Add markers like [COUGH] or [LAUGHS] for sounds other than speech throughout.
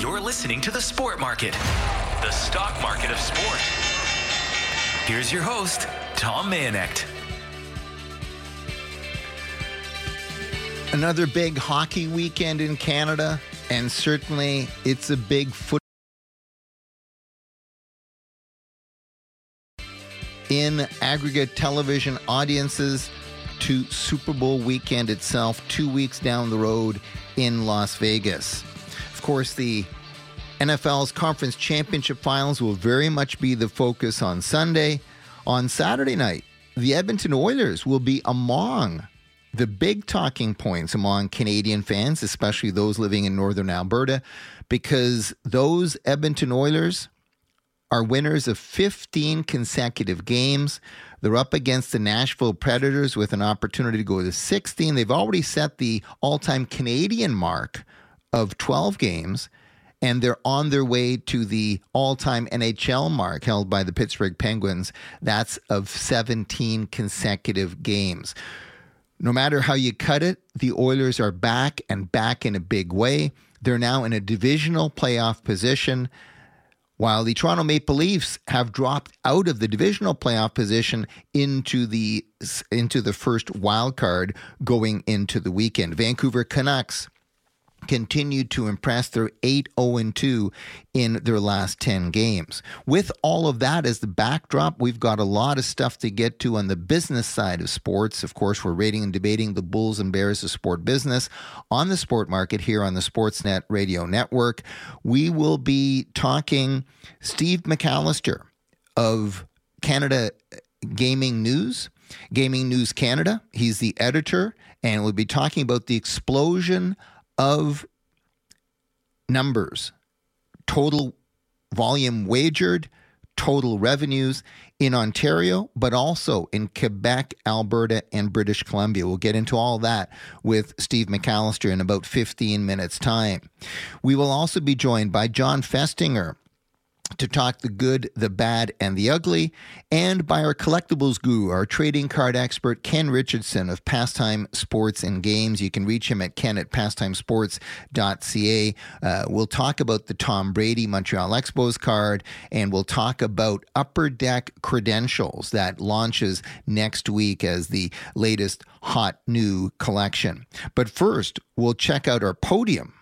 You're listening to the Sport Market, the stock market of sport. Here's your host, Tom Mayenknecht. Another big hockey weekend in Canada, and certainly it's a big foot. In aggregate television audiences to Super Bowl weekend itself, two weeks down the road in Las Vegas. Of course, the NFL's conference championship finals will very much be the focus on Sunday. On Saturday night, the Edmonton Oilers will be among the big talking points among Canadian fans, especially those living in northern Alberta, because those Edmonton Oilers are winners of 15 consecutive games. They're up against the Nashville Predators with an opportunity to go to 16. They've already set the all time Canadian mark of 12 games, and they're on their way to the all time NHL mark held by the Pittsburgh Penguins. That's of 17 consecutive games. No matter how you cut it, the Oilers are back and back in a big way. They're now in a divisional playoff position while the Toronto Maple Leafs have dropped out of the divisional playoff position into the into the first wild card going into the weekend. Vancouver Canucks continued to impress. They're 8 0 2 in their last 10 games. With all of that as the backdrop, we've got a lot of stuff to get to on the business side of sports. Of course, we're rating and debating the Bulls and Bears of sport business on the sport market here on the Sportsnet Radio Network. We will be talking Steve McAllister of Canada Gaming News. Gaming News Canada. He's the editor, and we'll be talking about the explosion of numbers total volume wagered, total revenues in Ontario, but also in Quebec, Alberta, and British Columbia. We'll get into all that with Steve McAllister in about 15 minutes' time. We will also be joined by John Festinger to talk the good, the bad, and the ugly, and by our collectibles guru, our trading card expert, Ken Richardson of Pastime Sports and Games. You can reach him at ken at pastimesports.ca. Uh, we'll talk about the Tom Brady Montreal Expos card, and we'll talk about Upper Deck Credentials that launches next week as the latest hot new collection. But first, we'll check out our podium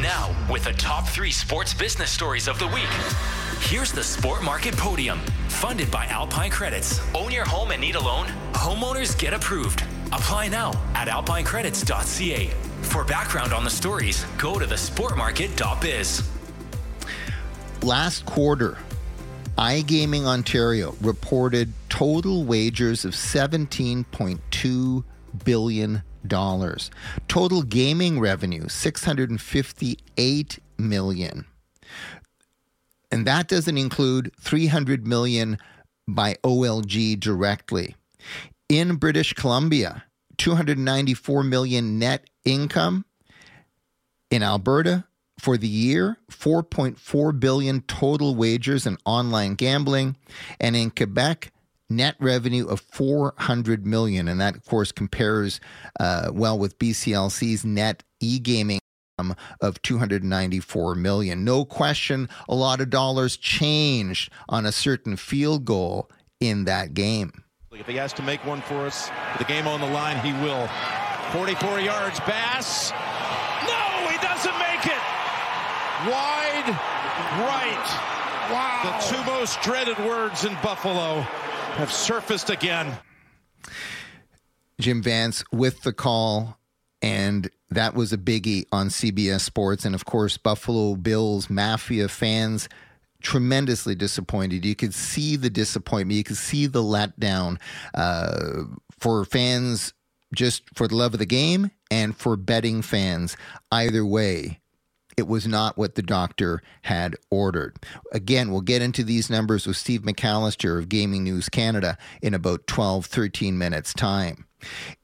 now, with the top three sports business stories of the week. Here's the Sport Market Podium, funded by Alpine Credits. Own your home and need a loan? Homeowners get approved. Apply now at alpinecredits.ca. For background on the stories, go to thesportmarket.biz. Last quarter, iGaming Ontario reported total wagers of 17.2 billion dollars. Total gaming revenue 658 million. And that doesn't include 300 million by OLG directly. In British Columbia, 294 million net income. In Alberta, for the year, 4.4 billion total wagers in online gambling, and in Quebec, net revenue of 400 million and that of course compares uh, well with bclc's net e-gaming of 294 million. No question a lot of dollars changed on a certain field goal in that game. If he has to make one for us with the game on the line he will. 44 yards bass. No he doesn't make it. Wide right. Wow. The two most dreaded words in buffalo have surfaced again. Jim Nantz with the call, and that was a biggie on CBS Sports. And of course, Buffalo Bills Mafia fans tremendously disappointed. You could see the disappointment, you could see the letdown uh, for fans just for the love of the game and for betting fans. Either way, it was not what the doctor had ordered. Again, we'll get into these numbers with Steve McAllister of Gaming News Canada in about 12, 13 minutes' time.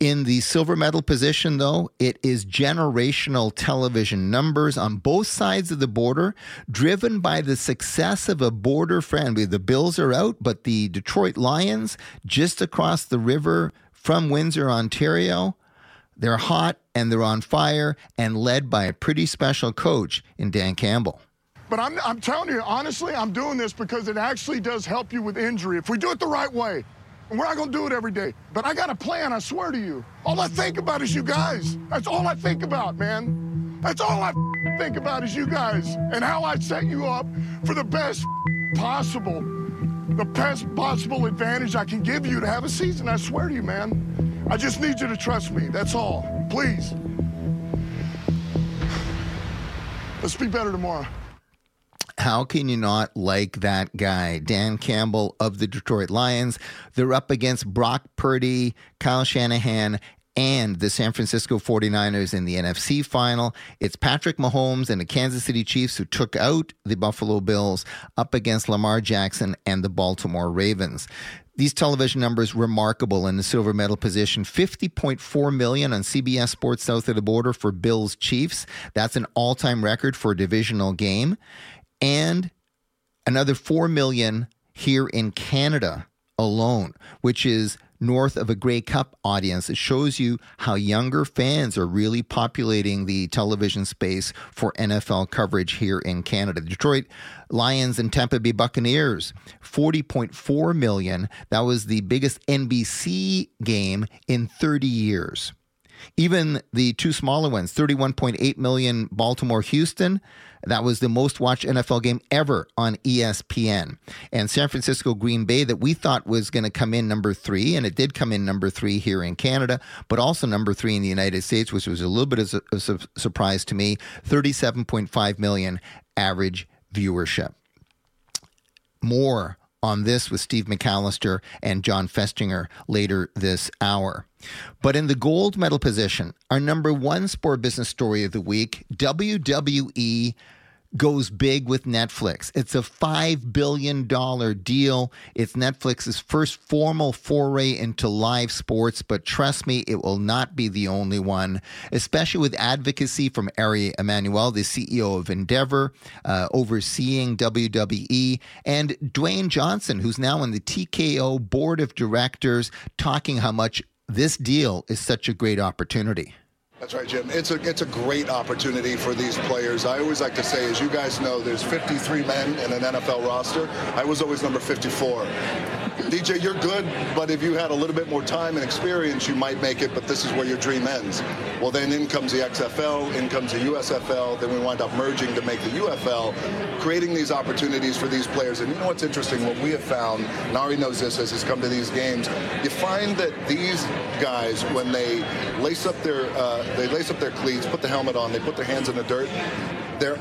In the silver medal position, though, it is generational television numbers on both sides of the border, driven by the success of a border friend. The Bills are out, but the Detroit Lions, just across the river from Windsor, Ontario, They're hot and they're on fire and led by a pretty special coach in Dan Campbell. But I'm, I'm telling you, honestly, I'm doing this because it actually does help you with injury if we do it the right way. And we're not going to do it every day. But I got a plan, I swear to you. All I think about is you guys. That's all I think about, man. That's all I think about is you guys and how I set you up for the best possible, the best possible advantage I can give you to have a season. I swear to you, man. I just need you to trust me. That's all. Please. Let's be better tomorrow. How can you not like that guy, Dan Campbell of the Detroit Lions? They're up against Brock Purdy, Kyle Shanahan, and the San Francisco 49ers in the NFC final. It's Patrick Mahomes and the Kansas City Chiefs who took out the Buffalo Bills up against Lamar Jackson and the Baltimore Ravens. These television numbers remarkable in the silver medal position. 50.4 million on CBS Sports South of the Border for Bills Chiefs. That's an all-time record for a divisional game and another 4 million here in Canada alone, which is north of a Grey Cup audience. It shows you how younger fans are really populating the television space for NFL coverage here in Canada. Detroit Lions and Tampa Bay Buccaneers, 40.4 million. That was the biggest NBC game in 30 years. Even the two smaller ones, 31.8 million Baltimore Houston, that was the most watched NFL game ever on ESPN. And San Francisco Green Bay, that we thought was going to come in number three, and it did come in number three here in Canada, but also number three in the United States, which was a little bit of a, a surprise to me 37.5 million average viewership. More on this with Steve McAllister and John Festinger later this hour. But in the gold medal position, our number one sport business story of the week WWE goes big with Netflix. It's a $5 billion deal. It's Netflix's first formal foray into live sports, but trust me, it will not be the only one, especially with advocacy from Ari Emanuel, the CEO of Endeavor, uh, overseeing WWE, and Dwayne Johnson, who's now on the TKO board of directors, talking how much this deal is such a great opportunity. That's right, Jim. It's a it's a great opportunity for these players. I always like to say, as you guys know, there's 53 men in an NFL roster. I was always number 54. DJ, you're good, but if you had a little bit more time and experience, you might make it, but this is where your dream ends. Well, then in comes the XFL, in comes the USFL, then we wind up merging to make the UFL, creating these opportunities for these players. And you know what's interesting? What we have found, Nari knows this as he's come to these games, you find that these guys, when they lace up their, uh, they lace up their cleats, put the helmet on, they put their hands in the dirt, they're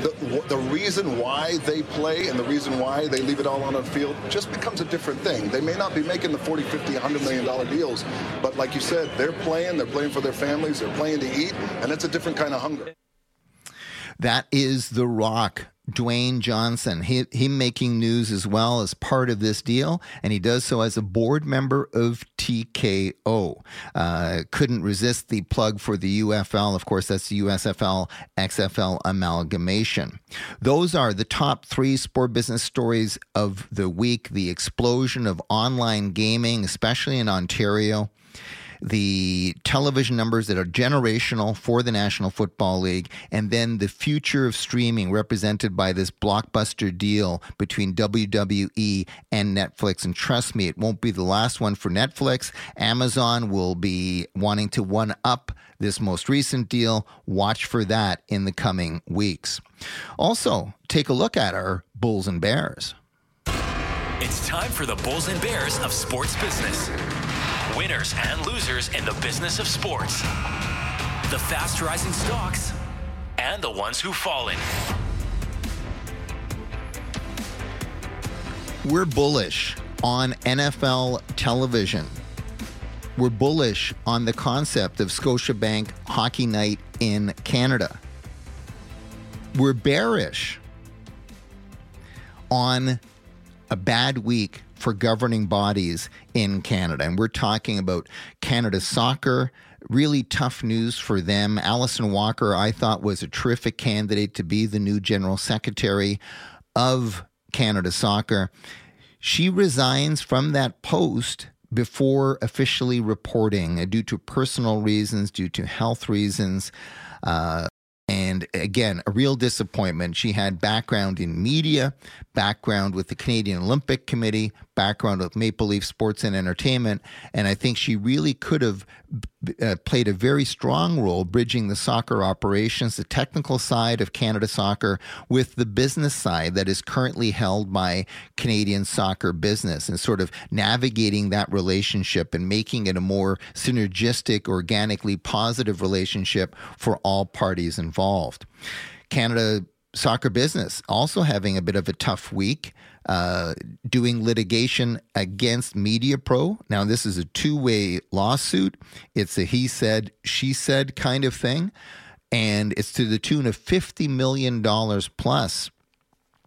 the, the reason why they play and the reason why they leave it all on the field just becomes a different thing. They may not be making the 40, 50, 100 million dollar deals, but like you said, they're playing, they're playing for their families, they're playing to eat, and it's a different kind of hunger. That is The Rock Dwayne Johnson. He, him making news as well as part of this deal, and he does so as a board member of TKO. Uh, couldn't resist the plug for the UFL. Of course, that's the USFL XFL amalgamation. Those are the top three sport business stories of the week. The explosion of online gaming, especially in Ontario the television numbers that are generational for the National Football League, and then the future of streaming represented by this blockbuster deal between WWE and Netflix. And trust me, it won't be the last one for Netflix. Amazon will be wanting to one up this most recent deal. Watch for that in the coming weeks. Also, take a look at our Bulls and Bears. It's time for the Bulls and Bears of sports business winners and losers in the business of sports, the fast rising stocks, and the ones who've fallen. We're bullish on NFL television. We're bullish on the concept of Scotiabank Hockey Night in Canada. We're bearish on a bad week for governing bodies in Canada. And we're talking about Canada Soccer. Really tough news for them. Alison Walker, I thought, was a terrific candidate to be the new general secretary of Canada Soccer. She resigns from that post before officially reporting uh, due to personal reasons, due to health reasons. Uh, and again, a real disappointment. She had background in media, background with the Canadian Olympic Committee, background with Maple Leaf Sports and Entertainment, and I think she really could have uh, played a very strong role bridging the soccer operations, the technical side of Canada soccer, with the business side that is currently held by Canadian soccer business, and sort of navigating that relationship and making it a more synergistic, organically positive relationship for all parties involved. Canada soccer business also having a bit of a tough week. Uh, doing litigation against Media Pro. Now, this is a two way lawsuit. It's a he said, she said kind of thing. And it's to the tune of $50 million plus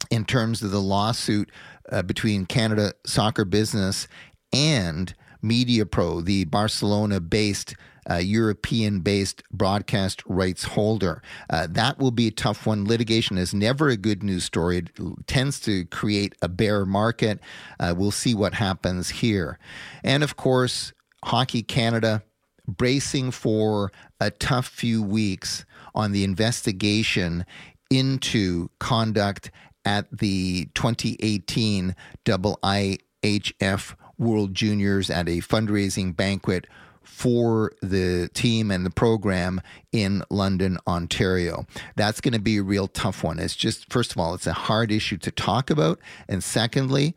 in terms of the lawsuit uh, between Canada Soccer Business and Media Pro, the Barcelona based uh, European based broadcast rights holder. Uh, that will be a tough one. Litigation is never a good news story, it tends to create a bear market. Uh, we'll see what happens here. And of course, Hockey Canada bracing for a tough few weeks on the investigation into conduct at the 2018 IIHF World Juniors at a fundraising banquet for the team and the program in London, Ontario. That's going to be a real tough one. It's just, first of all, it's a hard issue to talk about. And secondly,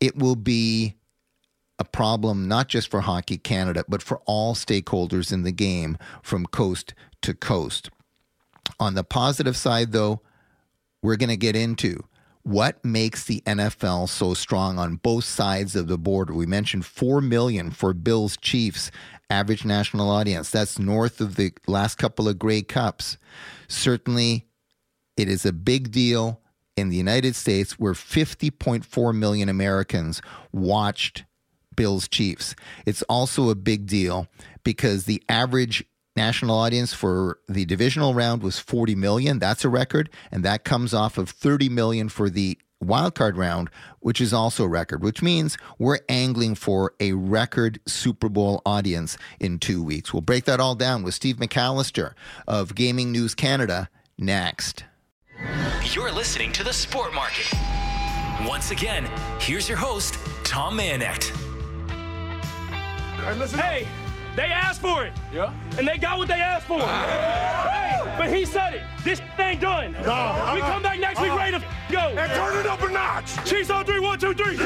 it will be a problem not just for Hockey Canada, but for all stakeholders in the game from coast to coast. On the positive side, though, we're going to get into what makes the NFL so strong on both sides of the border? We mentioned 4 million for Bills Chiefs average national audience. That's north of the last couple of Grey Cups. Certainly, it is a big deal in the United States where 50.4 million Americans watched Bills Chiefs. It's also a big deal because the average national audience for the divisional round was 40 million. That's a record. And that comes off of 30 million for the wildcard round, which is also a record, which means we're angling for a record Super Bowl audience in two weeks. We'll break that all down with Steve McAllister of Gaming News Canada next. You're listening to the Sport Market. Once again, here's your host, Tom Mayenknecht. Hey, they asked for it. Yeah. And they got what they asked for. hey, but he said it. This ain't done. No. We come back next uh-uh. week uh-huh. ready to go. And turn it up a notch. Chiefs on three, one, two, three.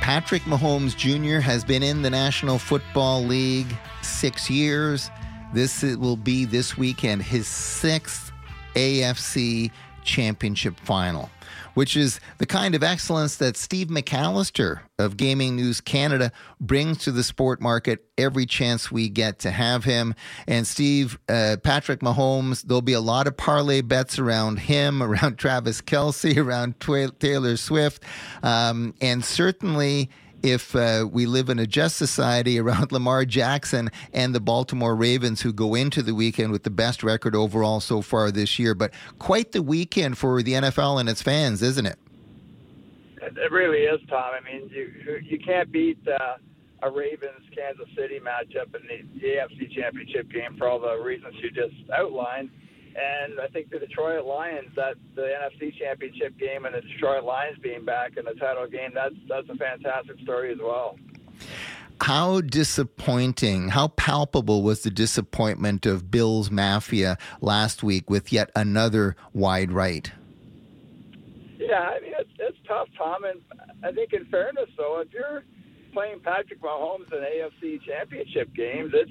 Patrick Mahomes Jr. has been in the National Football League six years. This will be this weekend his sixth AFC championship final which is the kind of excellence that Steve McAllister of Gaming News Canada brings to the sport market every chance we get to have him. And Steve, uh, Patrick Mahomes, there'll be a lot of parlay bets around him, [LAUGHS] around Travis Kelce, around Taylor Swift, um, and certainly if uh, we live in a just society [LAUGHS] around Lamar Jackson and the Baltimore Ravens, who go into the weekend with the best record overall so far this year. But quite the weekend for the NFL and its fans, isn't it? It really is, Tom. I mean, you you can't beat uh, a Ravens Kansas City matchup in the, the AFC Championship game for all the reasons you just outlined. And I think the Detroit Lions, that the NFC Championship game and the Detroit Lions being back in the title game, that's that's a fantastic story as well. How disappointing, how palpable was the disappointment of Bills Mafia last week with yet another wide right? Yeah, I mean, it's, it's tough, Tom. And I think, in fairness, though, if you're playing Patrick Mahomes in AFC Championship games, it's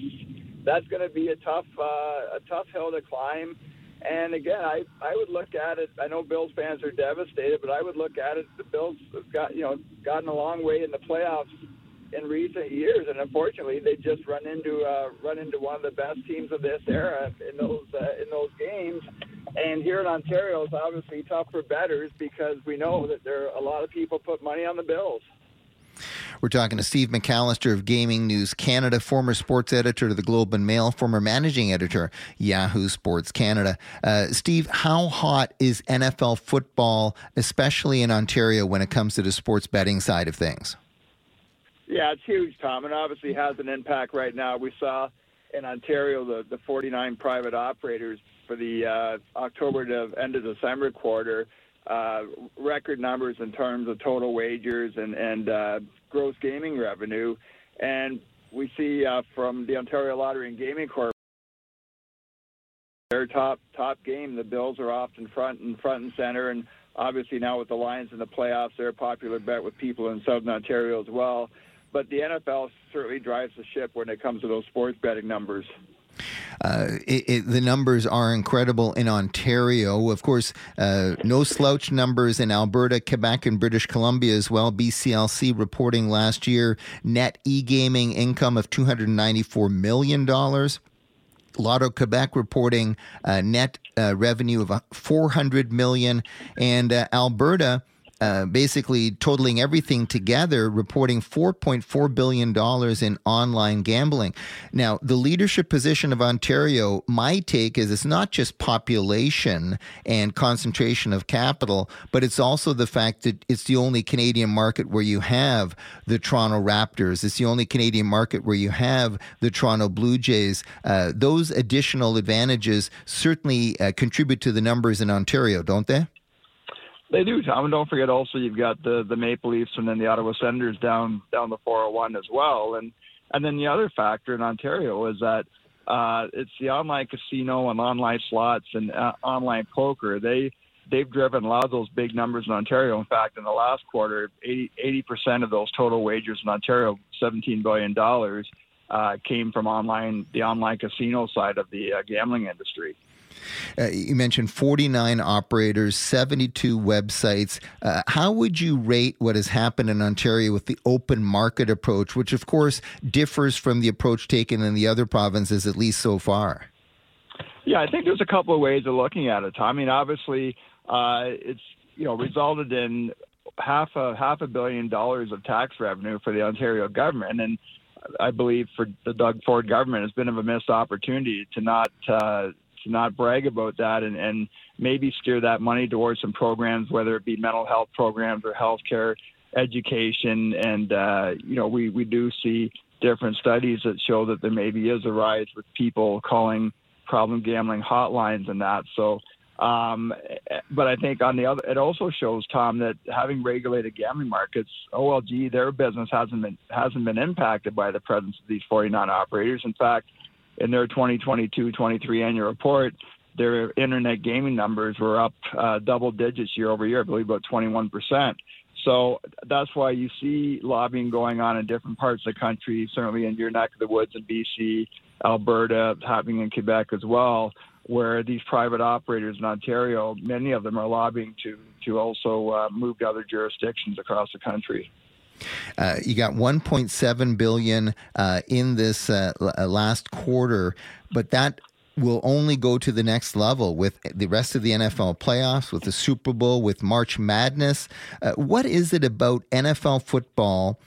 that's going to be a tough uh, a tough hill to climb. And again, I I would look at it. I know Bills fans are devastated, but I would look at it. The Bills have got you know gotten a long way in the playoffs in recent years, and unfortunately, they just run into uh, run into one of the best teams of this era in those uh, in those games. And here in Ontario, it's obviously tough for betters because we know that there are a lot of people put money on the Bills. We're talking to Steve McAllister of Gaming News Canada, former sports editor to the Globe and Mail, former managing editor, Yahoo Sports Canada. Uh, Steve, how hot is NFL football, especially in Ontario, when it comes to the sports betting side of things? Yeah, it's huge, Tom, and obviously has an impact right now. We saw in Ontario the, the 49 private operators for the uh, October to end of December quarter uh, record numbers in terms of total wagers and, and uh, gross gaming revenue. And we see uh, from the Ontario Lottery and Gaming Corp their top top game. The Bills are often front and front and center, and obviously now with the Lions in the playoffs, they're a popular bet with people in Southern Ontario as well. But the NFL certainly drives the ship when it comes to those sports betting numbers. Uh, it, it, the numbers are incredible in Ontario. Of course, uh, no slouch numbers in Alberta, Quebec, and British Columbia as well. BCLC reporting last year net e gaming income of $294 million. Lotto Quebec reporting uh, net uh, revenue of 400 million, and uh, Alberta uh, basically totaling everything together, reporting $4.4 billion in online gambling. Now, the leadership position of Ontario, my take is it's not just population and concentration of capital, but it's also the fact that it's the only Canadian market where you have the Toronto Raptors. It's the only Canadian market where you have the Toronto Blue Jays. Uh, those additional advantages certainly uh, contribute to the numbers in Ontario, don't they? They do, Tom. And don't forget also you've got the the Maple Leafs and then the Ottawa Senators down down the 401 as well. And and then the other factor in Ontario is that uh, it's the online casino and online slots and uh, online poker. They they've driven a lot of those big numbers in Ontario. In fact, in the last quarter, 80 percent of those total wagers in Ontario, 17 billion dollars, uh, came from online the online casino side of the uh, gambling industry. Uh, you mentioned 49 operators, 72 websites. Uh, how would you rate what has happened in Ontario with the open market approach, which of course differs from the approach taken in the other provinces, at least so far? Yeah, I think there's a couple of ways of looking at it. I mean, obviously, uh, it's you know resulted in half a half a billion dollars of tax revenue for the Ontario government, and I believe for the Doug Ford government, it's been of a missed opportunity to not uh, to not brag about that and, and maybe steer that money towards some programs, whether it be mental health programs or healthcare education. And, uh, you know, we, we do see different studies that show that there maybe is a rise with people calling problem gambling hotlines and that. So, um, but I think on the other, it also shows Tom that having regulated gambling markets, OLG, their business hasn't been hasn't been impacted by the presence of these 49 operators. In fact, in their 2022-23 annual report, their internet gaming numbers were up uh, double digits year over year, I believe about 21 percent. So that's why you see lobbying going on in different parts of the country, certainly in your neck of the woods in BC, Alberta, happening in Quebec as well, where these private operators in Ontario, many of them are lobbying to to also uh, move to other jurisdictions across the country. Uh, you got 1.7 billion uh, in this uh, uh, last quarter, but that will only go to the next level with the rest of the NFL playoffs, with the Super Bowl, with March Madness. Uh, what is it about NFL football?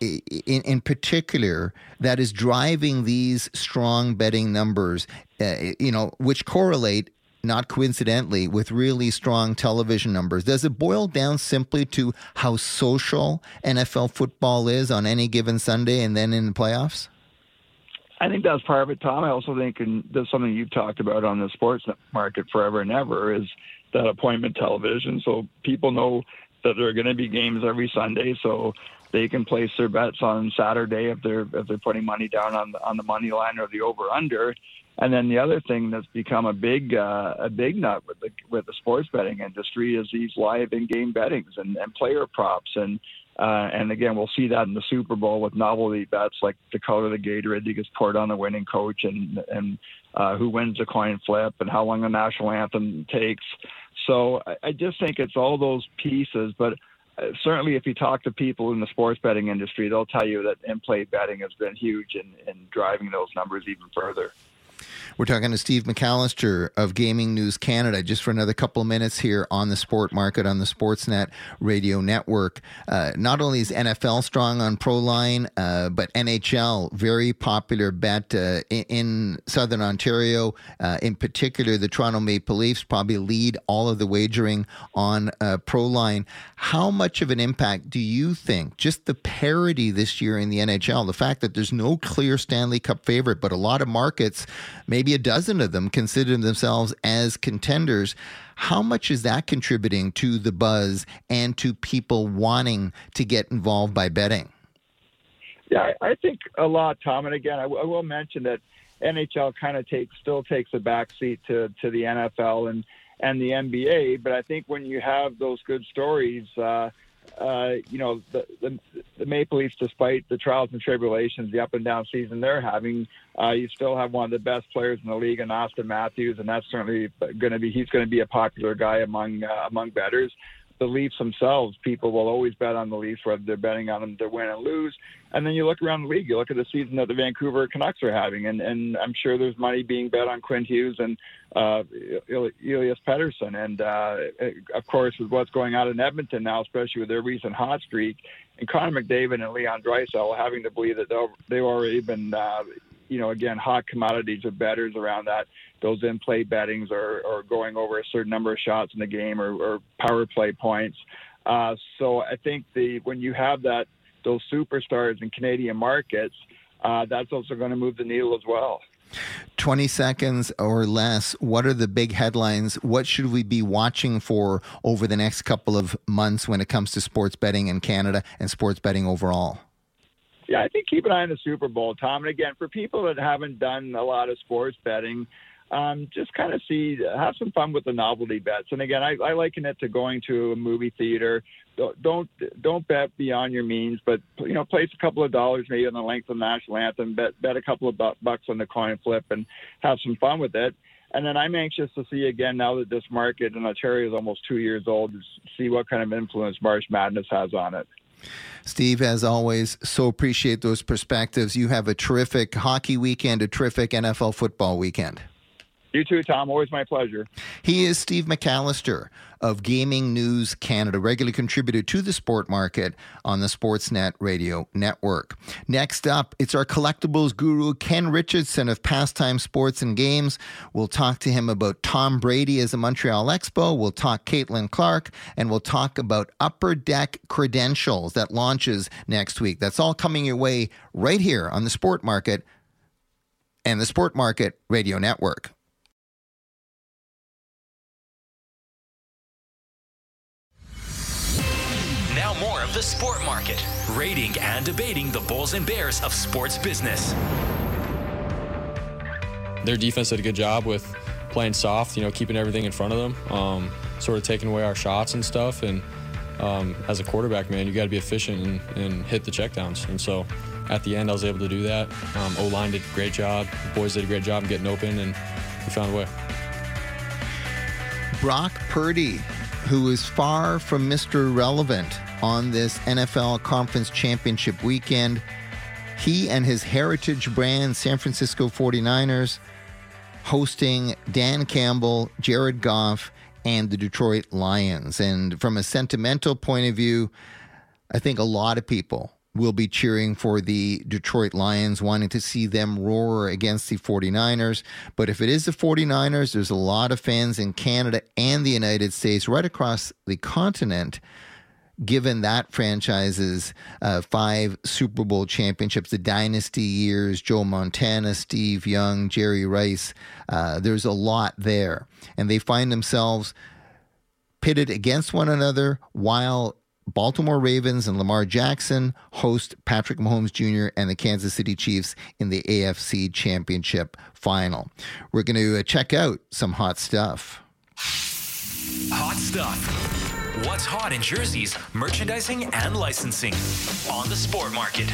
In, in, particular that is driving these strong betting numbers, uh, you know, which correlate not coincidentally, with really strong television numbers. Does it boil down simply to how social NFL football is on any given Sunday and then in the playoffs? I think that's part of it, Tom. I also think, and that's something you've talked about on the sports market forever and ever, is that appointment television. So people know that there are going to be games every Sunday, so they can place their bets on Saturday if they're if they're putting money down on the, on the money line or the over under. And then the other thing that's become a big uh, a big nut with the with the sports betting industry is these live in-game bettings and, and player props and uh, and again we'll see that in the Super Bowl with novelty bets like the color of the Gatorade that gets poured on the winning coach and and uh, who wins the coin flip and how long the national anthem takes. So I, I just think it's all those pieces, but. Uh, certainly, if you talk to people in the sports betting industry, they'll tell you that in-play betting has been huge in, in driving those numbers even further. We're talking to Steve McAllister of Gaming News Canada just for another couple of minutes here on the sport market on the Sportsnet radio network. Uh, not only is NFL strong on Proline, uh, but NHL, very popular bet uh, in, in, Southern Ontario. Uh, in particular, the Toronto Maple Leafs probably lead all of the wagering on uh, Proline. How much of an impact do you think just the parity this year in the NHL, the fact that there's no clear Stanley Cup favorite, but a lot of markets, maybe a dozen of them, consider themselves as contenders. How much is that contributing to the buzz and to people wanting to get involved by betting? Yeah, I think a lot, Tom. And again, I, w- I will mention that NHL kind of takes still takes a backseat to to the NFL and and the NBA. But I think when you have those good stories, uh, uh, you know, the, the, the Maple Leafs, despite the trials and tribulations, the up and down season they're having, uh, you still have one of the best players in the league, and Auston Matthews, and that's certainly going to be he's going to be a popular guy among uh, among bettors the Leafs themselves, people will always bet on the Leafs, whether they're betting on them to win and lose. And then you look around the league, you look at the season that the Vancouver Canucks are having, and, and I'm sure there's money being bet on Quinn Hughes and uh, Elias Pettersson. And uh, of course, with what's going on in Edmonton now, especially with their recent hot streak, and Connor McDavid and Leon Draisaitl having to believe that they've already been, uh, you know, again, hot commodities of betters around that those in play bettings or, or going over a certain number of shots in the game or, or power play points. Uh, so I think the when you have that those superstars in Canadian markets, uh, that's also going to move the needle as well. 20 seconds or less. What are the big headlines? What should we be watching for over the next couple of months when it comes to sports betting in Canada and sports betting overall? Yeah, I think keep an eye on the Super Bowl, Tom. And again, for people that haven't done a lot of sports betting, um, just kind of see, have some fun with the novelty bets. And again, I, I liken it to going to a movie theater. Don't don't bet beyond your means, but you know, place a couple of dollars maybe on the length of the national anthem. Bet bet a couple of bucks on the coin flip, and have some fun with it. And then I'm anxious to see again now that this market in Ontario is almost two years old, see what kind of influence March Madness has on it. Steve, as always, so appreciate those perspectives. You have a terrific hockey weekend, a terrific NFL football weekend. You too, Tom. Always my pleasure. He is Steve McAllister of Gaming News Canada, regularly contributor to the sport market on the Sportsnet radio network. Next up, it's our collectibles guru, Ken Richardson of Pastime Sports and Games. We'll talk to him about Tom Brady as a Montreal Expo. We'll talk Caitlin Clark, and we'll talk about Upper Deck Credentials that launches next week. That's all coming your way right here on the Sport Market and the Sport Market Radio Network. Of the sport market, rating and debating the bulls and bears of sports business. Their defense did a good job with playing soft, you know, keeping everything in front of them, um, sort of taking away our shots and stuff. And um, as a quarterback, man, you got to be efficient and, and, hit the checkdowns. And so at the end, I was able to do that. Um, o line did a great job. The boys did a great job in getting open, and we found a way. Brock Purdy, who is far from Mr. Relevant on this NFL Conference Championship weekend. He and his heritage brand, San Francisco 49ers, hosting Dan Campbell, Jared Goff, and the Detroit Lions. And from a sentimental point of view, I think a lot of people will be cheering for the Detroit Lions, wanting to see them roar against the 49ers. But if it is the 49ers, there's a lot of fans in Canada and the United States, right across the continent, given that franchise's uh, five Super Bowl championships, the dynasty years, Joe Montana, Steve Young, Jerry Rice, uh, there's a lot there. And they find themselves pitted against one another while Baltimore Ravens and Lamar Jackson host Patrick Mahomes Jr. and the Kansas City Chiefs in the AFC Championship final. We're going to uh, check out some hot stuff. Hot stuff. What's hot in jerseys, merchandising, and licensing on the sport market.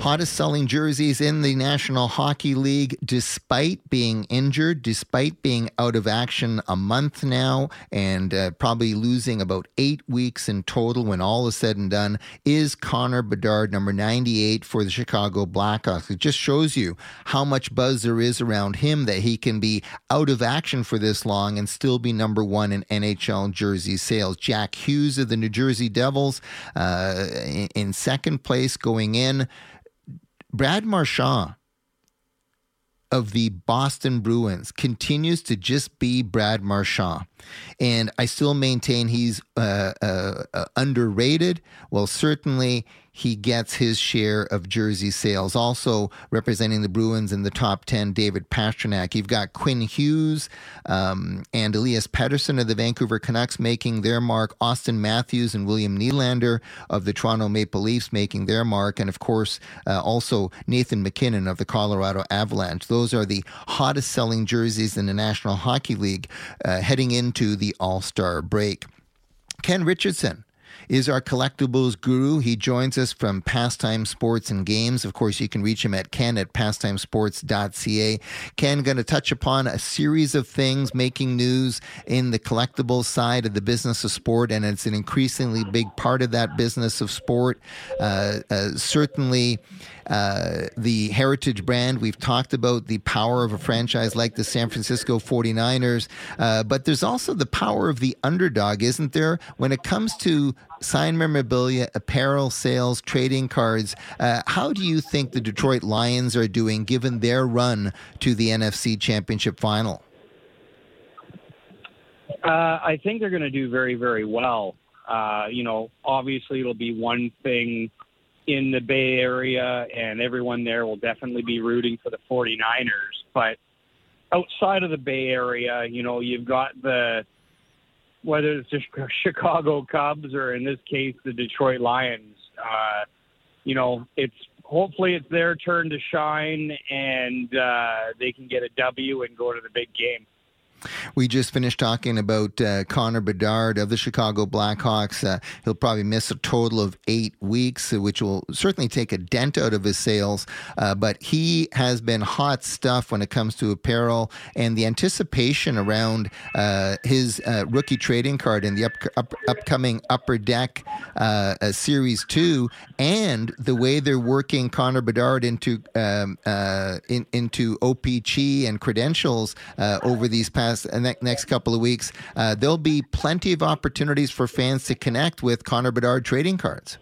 Hottest selling jerseys in the National Hockey League, despite being injured, despite being out of action a month now, and uh, probably losing about eight weeks in total when all is said and done, is Connor Bedard, number 98 for the Chicago Blackhawks. It just shows you how much buzz there is around him that he can be out of action for this long and still be number one in NHL jersey sales. Jack Hughes of the New Jersey Devils uh, in, in second place going in. Brad Marchand of the Boston Bruins continues to just be Brad Marchand. And I still maintain he's uh, uh, uh, underrated. Well, certainly he gets his share of jersey sales. Also representing the Bruins in the top 10, David Pastrnak. You've got Quinn Hughes um, and Elias Pettersson of the Vancouver Canucks making their mark. Auston Matthews and William Nylander of the Toronto Maple Leafs making their mark. And of course, uh, also Nathan MacKinnon of the Colorado Avalanche. Those are the hottest selling jerseys in the National Hockey League uh, heading into the All Star break. Ken Richardson is our collectibles guru. He joins us from Pastime Sports and Games. Of course, you can reach him at ken at pastimesports.ca. Ken, going to touch upon a series of things making news in the collectibles side of the business of sport, and it's an increasingly big part of that business of sport. Uh, uh, certainly, uh, the heritage brand. We've talked about the power of a franchise like the San Francisco 49ers, uh, but there's also the power of the underdog, isn't there? When it comes to sign memorabilia, apparel sales, trading cards, uh, how do you think the Detroit Lions are doing given their run to the NFC Championship final? Uh, I think they're going to do very, very well. Uh, you know, obviously it'll be one thing in the Bay Area, and everyone there will definitely be rooting for the 49ers. But outside of the Bay Area, you know, you've got the whether it's the Chicago Cubs or in this case the Detroit Lions. Uh, you know, it's hopefully it's their turn to shine and uh, they can get a W and go to the big game. We just finished talking about uh, Connor Bedard of the Chicago Blackhawks. Uh, he'll probably miss a total of eight weeks, uh, which will certainly take a dent out of his sales. Uh, but he has been hot stuff when it comes to apparel, and the anticipation around uh, his uh, rookie trading card in the up, up, upcoming Upper Deck Series 2, and the way they're working Connor Bedard into um, in, into OPC and credentials over these past past next couple of weeks, uh, there'll be plenty of opportunities for fans to connect with Connor Bedard trading cards.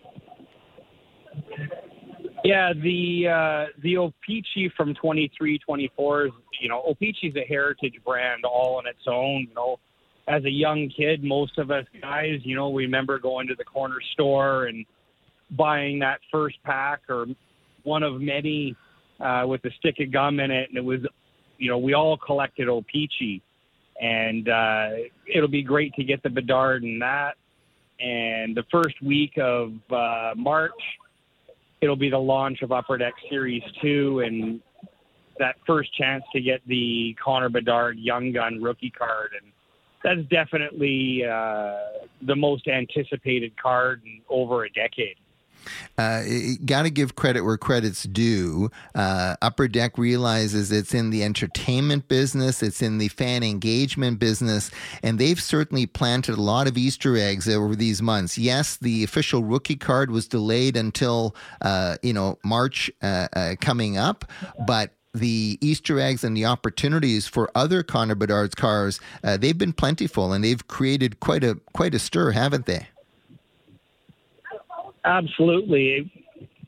Yeah, the uh, the O-Pee-Chee from 23, 24 is, you know, O-Pee-Chee is a heritage brand all on its own. You know, as a young kid, most of us guys, you know, we remember going to the corner store and buying that first pack or one of many uh, with a stick of gum in it, and it was, you know, we all collected O-Pee-Chee and uh, it'll be great to get the Bedard in that. And the first week of uh, March, it'll be the launch of Upper Deck Series 2 and that first chance to get the Connor Bedard Young Gun rookie card. And that's definitely uh, the most anticipated card in over a decade. Uh, Got to give credit where credit's due. Uh, Upper Deck realizes it's in the entertainment business, it's in the fan engagement business, and they've certainly planted a lot of Easter eggs over these months. Yes, the official rookie card was delayed until uh, you know March uh, uh, coming up, but the Easter eggs and the opportunities for other Connor Bedard's cars, uh, they've been plentiful and they've created quite a quite a stir, haven't they? Absolutely.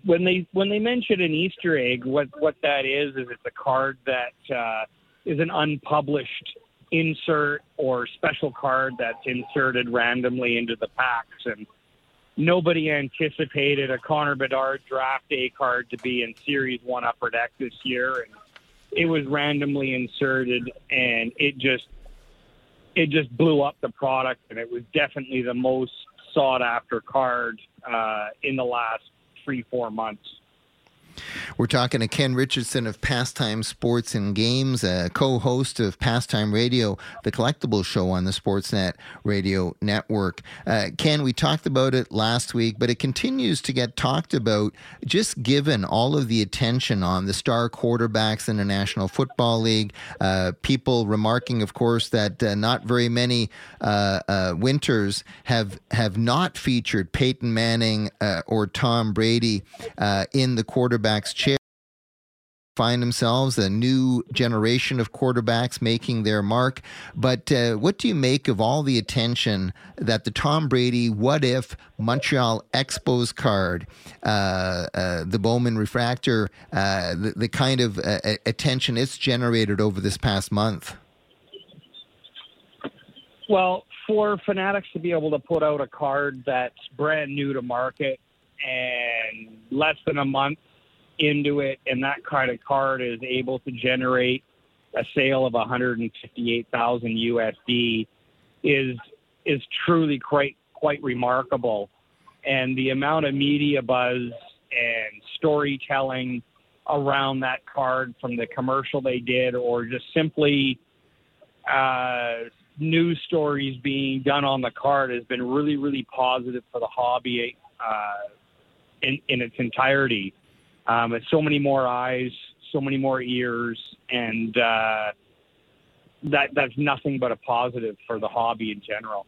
When they when they mention an Easter egg, what what that is is it's a card that uh, is an unpublished insert or special card that's inserted randomly into the packs, and nobody anticipated a Connor Bedard draft day card to be in Series One Upper Deck this year, and it was randomly inserted, and it just it just blew up the product, and it was definitely the most sought after card uh, in the last three, four months. We're talking to Ken Richardson of Pastime Sports and Games, a co host of Pastime Radio, the collectible show on the Sportsnet Radio Network. Uh, Ken, we talked about it last week, but it continues to get talked about just given all of the attention on the star quarterbacks in the National Football League. Uh, people remarking, of course, that uh, not very many uh, uh, winters have, have not featured Peyton Manning uh, or Tom Brady in the quarterback quarterback's chair find themselves a new generation of quarterbacks making their mark. But uh, what do you make of all the attention that the Tom Brady What If Montreal Expos card, uh, uh, the Bowman Refractor, uh, the, the, kind of uh, attention it's generated over this past month? Well, for Fanatics to be able to put out a card that's brand new to market and less than a month into it, and that kind of card is able to generate a sale of 158,000 USD is is truly quite quite remarkable. And the amount of media buzz and storytelling around that card from the commercial they did, or just simply uh, news stories being done on the card, has been really, really positive for the hobby uh, in, in its entirety. Um, it's so many more eyes, so many more ears, and uh, that that's nothing but a positive for the hobby in general.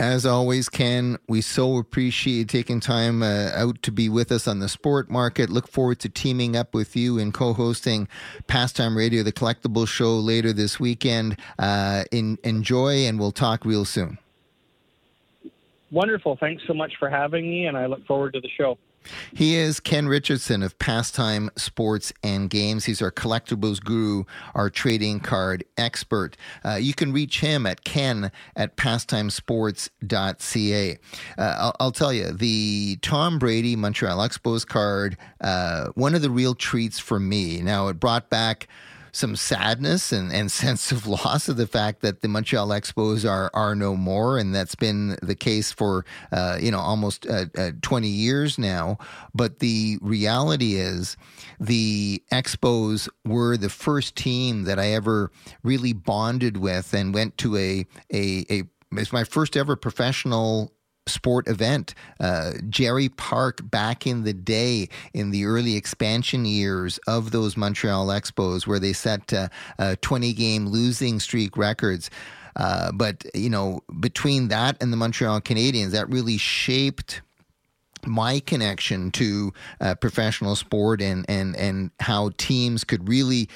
As always, Ken, we so appreciate taking time uh, out to be with us on the sport market. Look forward to teaming up with you and co hosting Pastime Radio, the collectible show, later this weekend. Uh, in, enjoy, and we'll talk real soon. Wonderful. Thanks so much for having me, and I look forward to the show. He is Ken Richardson of Pastime Sports and Games. He's our collectibles guru, our trading card expert. Uh, you can reach him at ken at pastimesports.ca. Uh, I'll, I'll, tell you, the Tom Brady Montreal Expos card, uh, one of the real treats for me. Now, it brought back some sadness and, and [LAUGHS] sense of loss of the fact that the Montreal Expos are are no more, and that's been the case for uh, you know almost uh, uh, 20 years now. But the reality is, the Expos were the first team that I ever really bonded with and went to a a, a it's my first ever professional sport event. Uh, Jarry Park, back in the day, in the early expansion years of those Montreal Expos, where they set uh, 20 game losing streak records. Uh, but, you know, between that and the Montreal Canadiens, that really shaped my connection to uh, professional sport and, and, and how teams could really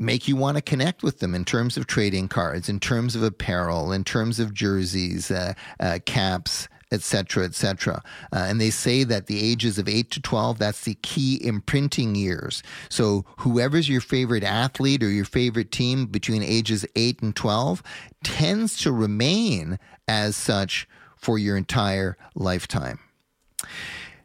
make you want to connect with them in terms of trading cards, in terms of apparel, in terms of jerseys, uh, uh, caps, etc., etc. Uh, and they say that the ages of 8 to 12, that's the key imprinting years. So whoever's your favorite athlete or your favorite team between ages 8 and 12 tends to remain as such for your entire lifetime.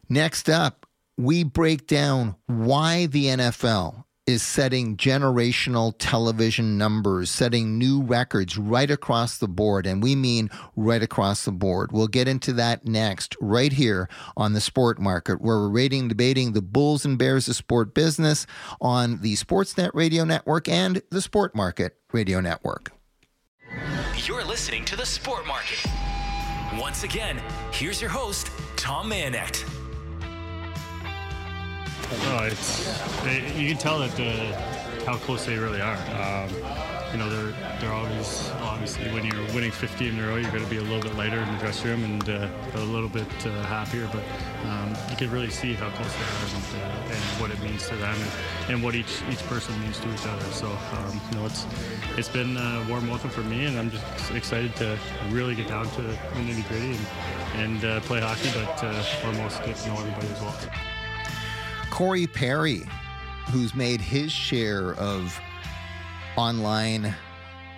Next up, we break down why the NFL is setting generational television numbers, setting new records right across the board. And we mean right across the board. We'll get into that next, right here on the sport market, where we're rating, debating the Bulls and Bears of sport business on the Sportsnet Radio Network and the Sport Market Radio Network. You're listening to the Sport Market. Once again, here's your host, Tom Mayenknecht. Oh, it's you can tell that uh, how close they really are. Um, you know, they're they're always obviously when you're winning 50 in a row, you're going to be a little bit lighter in the dressing room and uh, a little bit uh, happier. But um, you can really see how close they are and, uh, and what it means to them and, and, what each each person means to each other. So um, you know, it's it's been a warm welcome for me, and I'm just excited to really get down to the nitty gritty and, and uh, play hockey, but uh, foremost get to know everybody as well. Corey Perry, who's made his share of online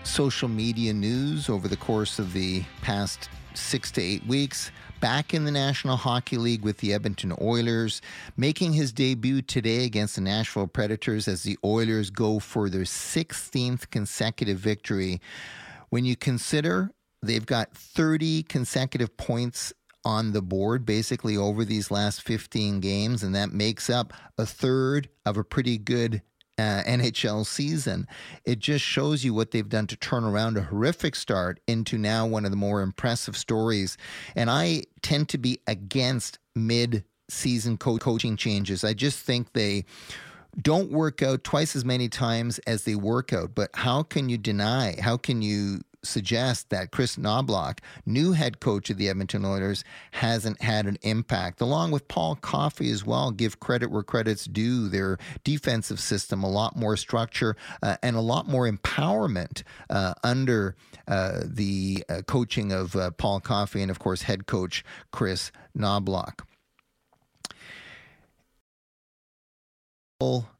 social media news over the course of the past six to eight weeks, back in the National Hockey League with the Edmonton Oilers, making his debut today against the Nashville Predators as the Oilers go for their 16th consecutive victory. When you consider they've got 30 consecutive points on the board basically over these last 15 games, and that makes up a third of a pretty good uh, NHL season. It just shows you what they've done to turn around a horrific start into now one of the more impressive stories. And I tend to be against mid season co- coaching changes. I just think they don't work out twice as many times as they work out. But how can you deny? How can you suggest that Kris Knoblauch, new head coach of the Edmonton Oilers, hasn't had an impact, along with Paul Coffey as well. Give credit where credit's due. Their defensive system, a lot more structure uh, and a lot more empowerment uh, under uh, the uh, coaching of uh, Paul Coffey and, of course, head coach Kris Knoblauch.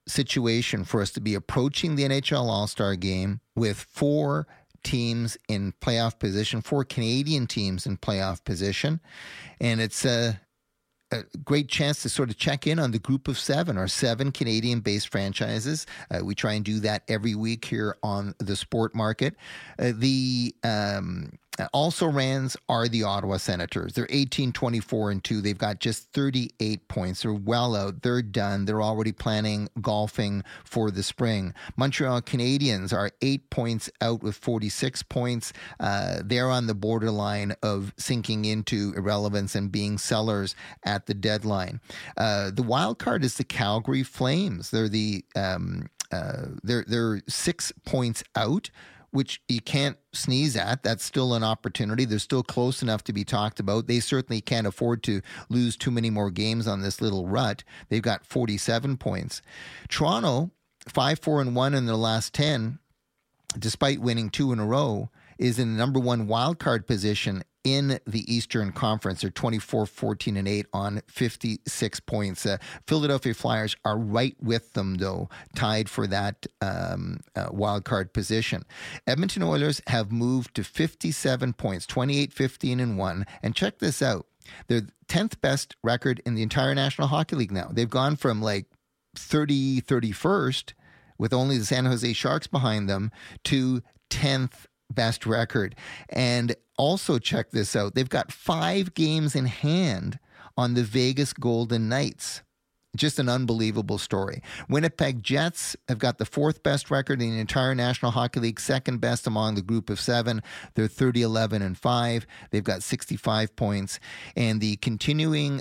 situation for us to be approaching the NHL All Star game with four teams in playoff position, four Canadian teams in playoff position. And it's a, a great chance to sort of check in on the group of seven, or seven Canadian based franchises. Uh, we try and do that every week here on the sport market. Uh, the um, also rans are the Ottawa Senators. They're 18, 24, and 2. They've got just 38 points. They're well out. They're done. They're already planning golfing for the spring. Montreal Canadiens are eight points out with 46 points. Uh, they're on the borderline of sinking into irrelevance and being sellers at the deadline. Uh, the wild card is the Calgary Flames. They're the um, uh, they're they're six points out which you can't sneeze at. That's still an opportunity. They're still close enough to be talked about. They certainly can't afford to lose too many more games on this little rut. They've got 47 points. Toronto, 5 4 and 1 in their last 10, despite winning two in a row, is in the number one wild card position in the Eastern Conference. They're 24, 14, and 8 on 56 points. Uh, Philadelphia Flyers are right with them, though, tied for that um, uh, wild card position. Edmonton Oilers have moved to 57 points, 28, 15, and 1. And check this out. They're 10th best record in the entire National Hockey League now. They've gone from like 30, 31st with only the San Jose Sharks behind them to 10th best record. And also, check this out they've got five games in hand on the Vegas Golden Knights. Just an unbelievable story. Winnipeg Jets have got the fourth best record in the entire National Hockey League, second best among the group of seven. They're 30, 11, and 5. They've got 65 points. And the continuing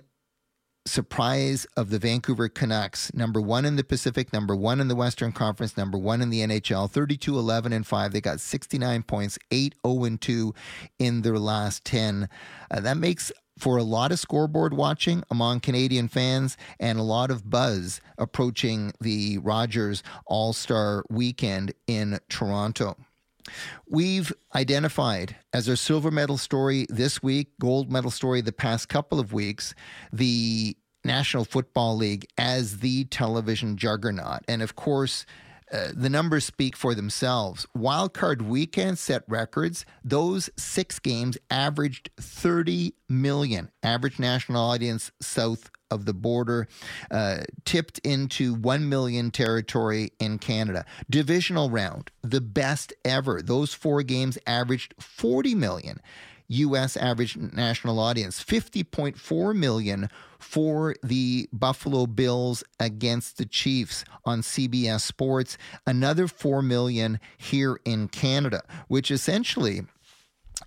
surprise of the Vancouver Canucks, number one in the Pacific, number one in the Western Conference, number one in the NHL, 32 11 and 5. They got 69 points, 8 0 and 2 in their last 10. Uh, that makes for a lot of scoreboard watching among Canadian fans and a lot of buzz approaching the Rogers All Star weekend in Toronto. We've identified as our silver medal story this week, gold medal story the past couple of weeks, the National Football League as the television juggernaut. And of course, uh, the numbers speak for themselves. Wildcard weekend set records. Those six games averaged 30 million average national audience south of the border, uh, tipped into 1 million territory in Canada. Divisional round, the best ever. Those four games averaged 40 million. U.S. average national audience, 50.4 million for the Buffalo Bills against the Chiefs on CBS Sports, another 4 million here in Canada, which essentially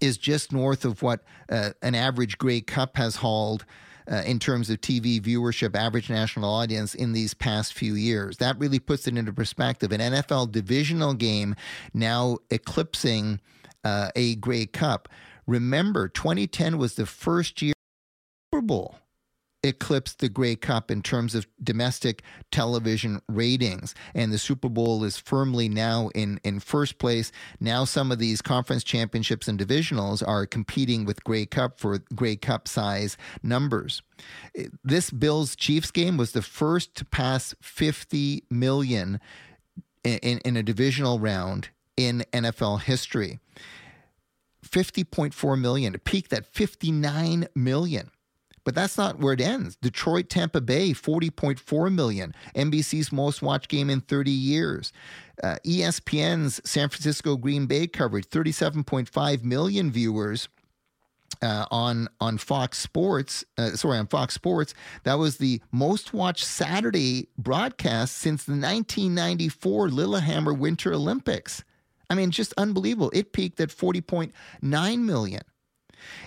is just north of what uh, an average Grey Cup has hauled uh, in terms of TV viewership, average national audience in these past few years. That really puts it into perspective. An NFL divisional game now eclipsing uh, a Grey Cup. Remember, 2010 was the first year Super Bowl eclipsed the Grey Cup in terms of domestic television ratings. And the Super Bowl is firmly now in, in first place. Now, some of these conference championships and divisionals are competing with Grey Cup for Grey Cup size numbers. This Bills Chiefs game was the first to pass 50 million in, in, in a divisional round in NFL history. 50.4 million, to peak at 59 million. But that's not where it ends. Detroit, Tampa Bay, 40.4 million. NBC's most watched game in 30 years. Uh, ESPN's San Francisco Green Bay coverage, 37.5 million viewers uh, on on Fox Sports. Uh, sorry, on Fox Sports, that was the most watched Saturday broadcast since the 1994 Lillehammer Winter Olympics. I mean, just unbelievable. It peaked at 40.9 million,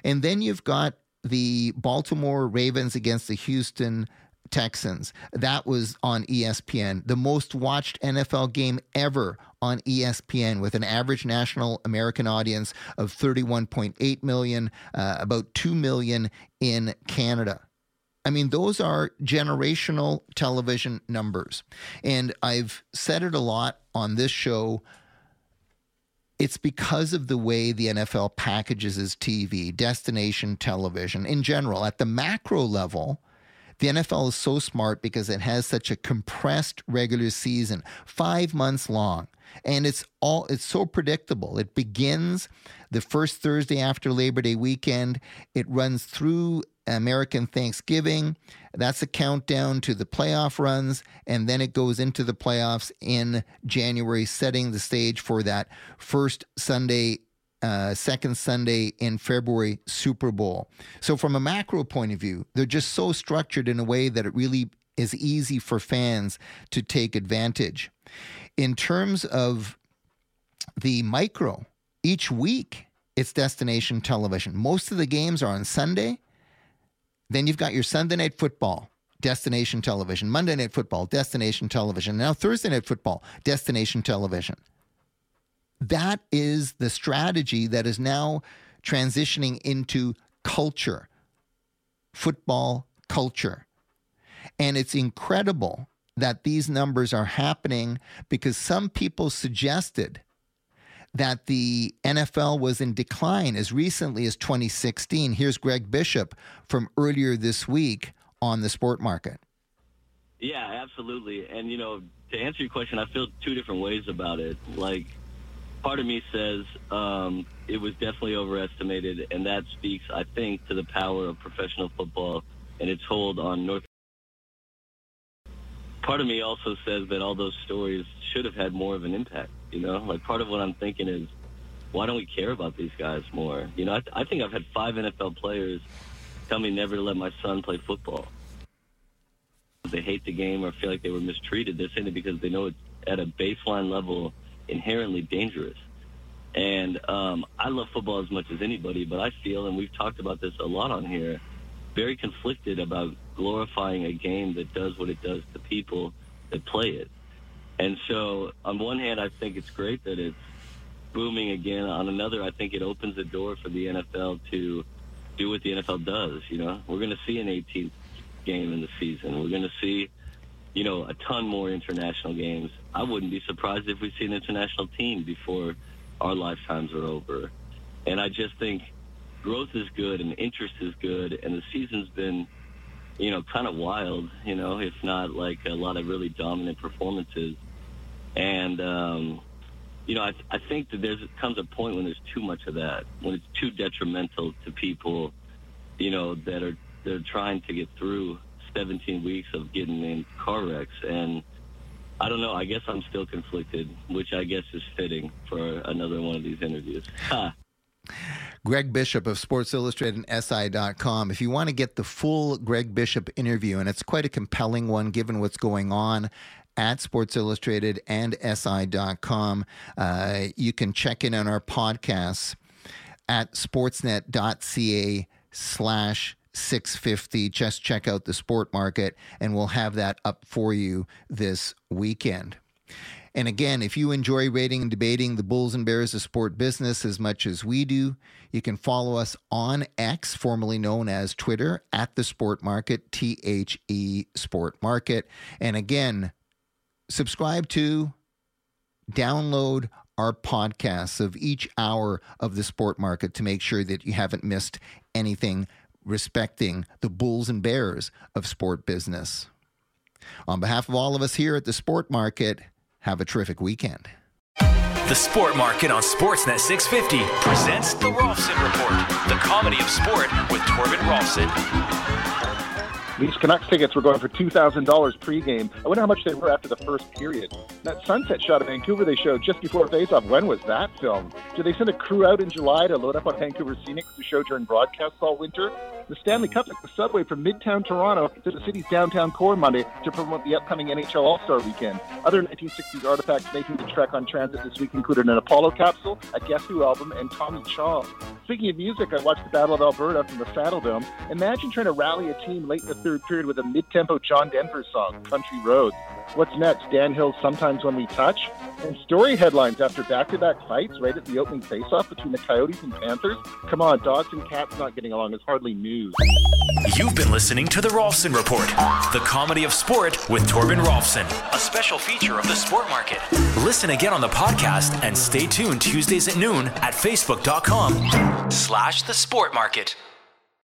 and then you've got the Baltimore Ravens against the Houston Texans. That was on ESPN. The most watched NFL game ever on ESPN with an average national American audience of 31.8 million, uh, about 2 million in Canada. I mean, those are generational television numbers. And I've said it a lot on this show. It's because of the way the NFL packages its TV, destination television in general. At the macro level, the NFL is so smart because it has such a compressed regular season, five months long. And it's all it's so predictable. It begins the first Thursday after Labor Day weekend. It runs through American Thanksgiving. That's a countdown to the playoff runs, and then it goes into the playoffs in January, setting the stage for that first Sunday uh, second Sunday in February Super Bowl. So, from a macro point of view, they're just so structured in a way that it really is easy for fans to take advantage. In terms of the micro, each week it's destination television. Most of the games are on Sunday. Then you've got your Sunday night football, destination television, Monday night football, destination television, now Thursday night football, destination television. That is the strategy that is now transitioning into culture, football culture. And it's incredible that these numbers are happening because some people suggested that the NFL was in decline as recently as 2016. Here's Greg Bishop from earlier this week on the sport market. Yeah, absolutely. And, you know, to answer your question, I feel two different ways about it. Like, part of me says um, it was definitely overestimated, and that speaks, I think, to the power of professional football and its hold on North. Part of me also says that all those stories should have had more of an impact. You know, like part of what I'm thinking is, why don't we care about these guys more? You know, I, I think I've had five NFL players tell me never to let my son play football. They hate the game or feel like they were mistreated. They're saying it because they know it's at a baseline level inherently dangerous. And um, I love football as much as anybody, but I feel, and we've talked about this a lot on here, very conflicted about glorifying a game that does what it does to people that play it. And so, on one hand, I think it's great that it's booming again. On another, I think it opens the door for the NFL to do what the NFL does. You know, we're going to see an 18th game in the season. We're going to see you know, a ton more international games. I wouldn't be surprised if we see an international team before our lifetimes are over. And I just think growth is good and interest is good, and the season's been, you know, kind of wild, you know, if not like a lot of really dominant performances. And, um, you know, I, I think that there comes a point when there's too much of that, when it's too detrimental to people, you know, that are they're trying to get through 17 weeks of getting in car wrecks. And I don't know. I guess I'm still conflicted, which I guess is fitting for another one of these interviews. Greg Bishop of Sports Illustrated and SI.com. If you want to get the full Greg Bishop interview, and it's quite a compelling one given what's going on at Sports Illustrated and SI.com, uh, you can check in on our podcasts at sportsnet.ca slash 650 just check out the sport market and we'll have that up for you this weekend and again if you enjoy rating and debating the bulls and bears of sport business as much as we do you can follow us on x formerly known as twitter at the sport market t-h-e sport market and again subscribe to download our podcasts of each hour of the sport market to make sure that you haven't missed anything respecting the bulls and bears of sport business. On behalf of all of us here at the Sport Market, have a terrific weekend. The Sport Market on Sportsnet 650 presents the Rolfson Report, the comedy of sport with Torben Rolfson. These Canucks tickets were going for $2,000 pregame. I wonder how much they were after the first period. That sunset shot of Vancouver they showed just before faceoff, when was that filmed? Do they send a crew out in July to load up on Vancouver Scenics to show during broadcasts all winter? The Stanley Cup took the subway from Midtown Toronto to the city's downtown core Monday to promote the upcoming NHL All-Star Weekend. Other 1960s artifacts making the trek on transit this week included an Apollo capsule, a Guess Who album, and Tommy Chong. Speaking of music, I watched the Battle of Alberta from the Saddledome. Imagine trying to rally a team late in the third period with a mid-tempo John Denver song, mm-hmm. Country Roads. What's next? Dan Hill's Sometimes When We Touch? And story headlines after back-to-back fights right at the opening face-off between the Coyotes and Panthers? Come on, dogs and cats not getting along is hardly news. You've been listening to The Rolfson Report, the comedy of sport with Torben Rolfson, a special feature of the Sport Market. Listen again on the podcast and stay tuned Tuesdays at noon at facebook.com slash the Sport Market.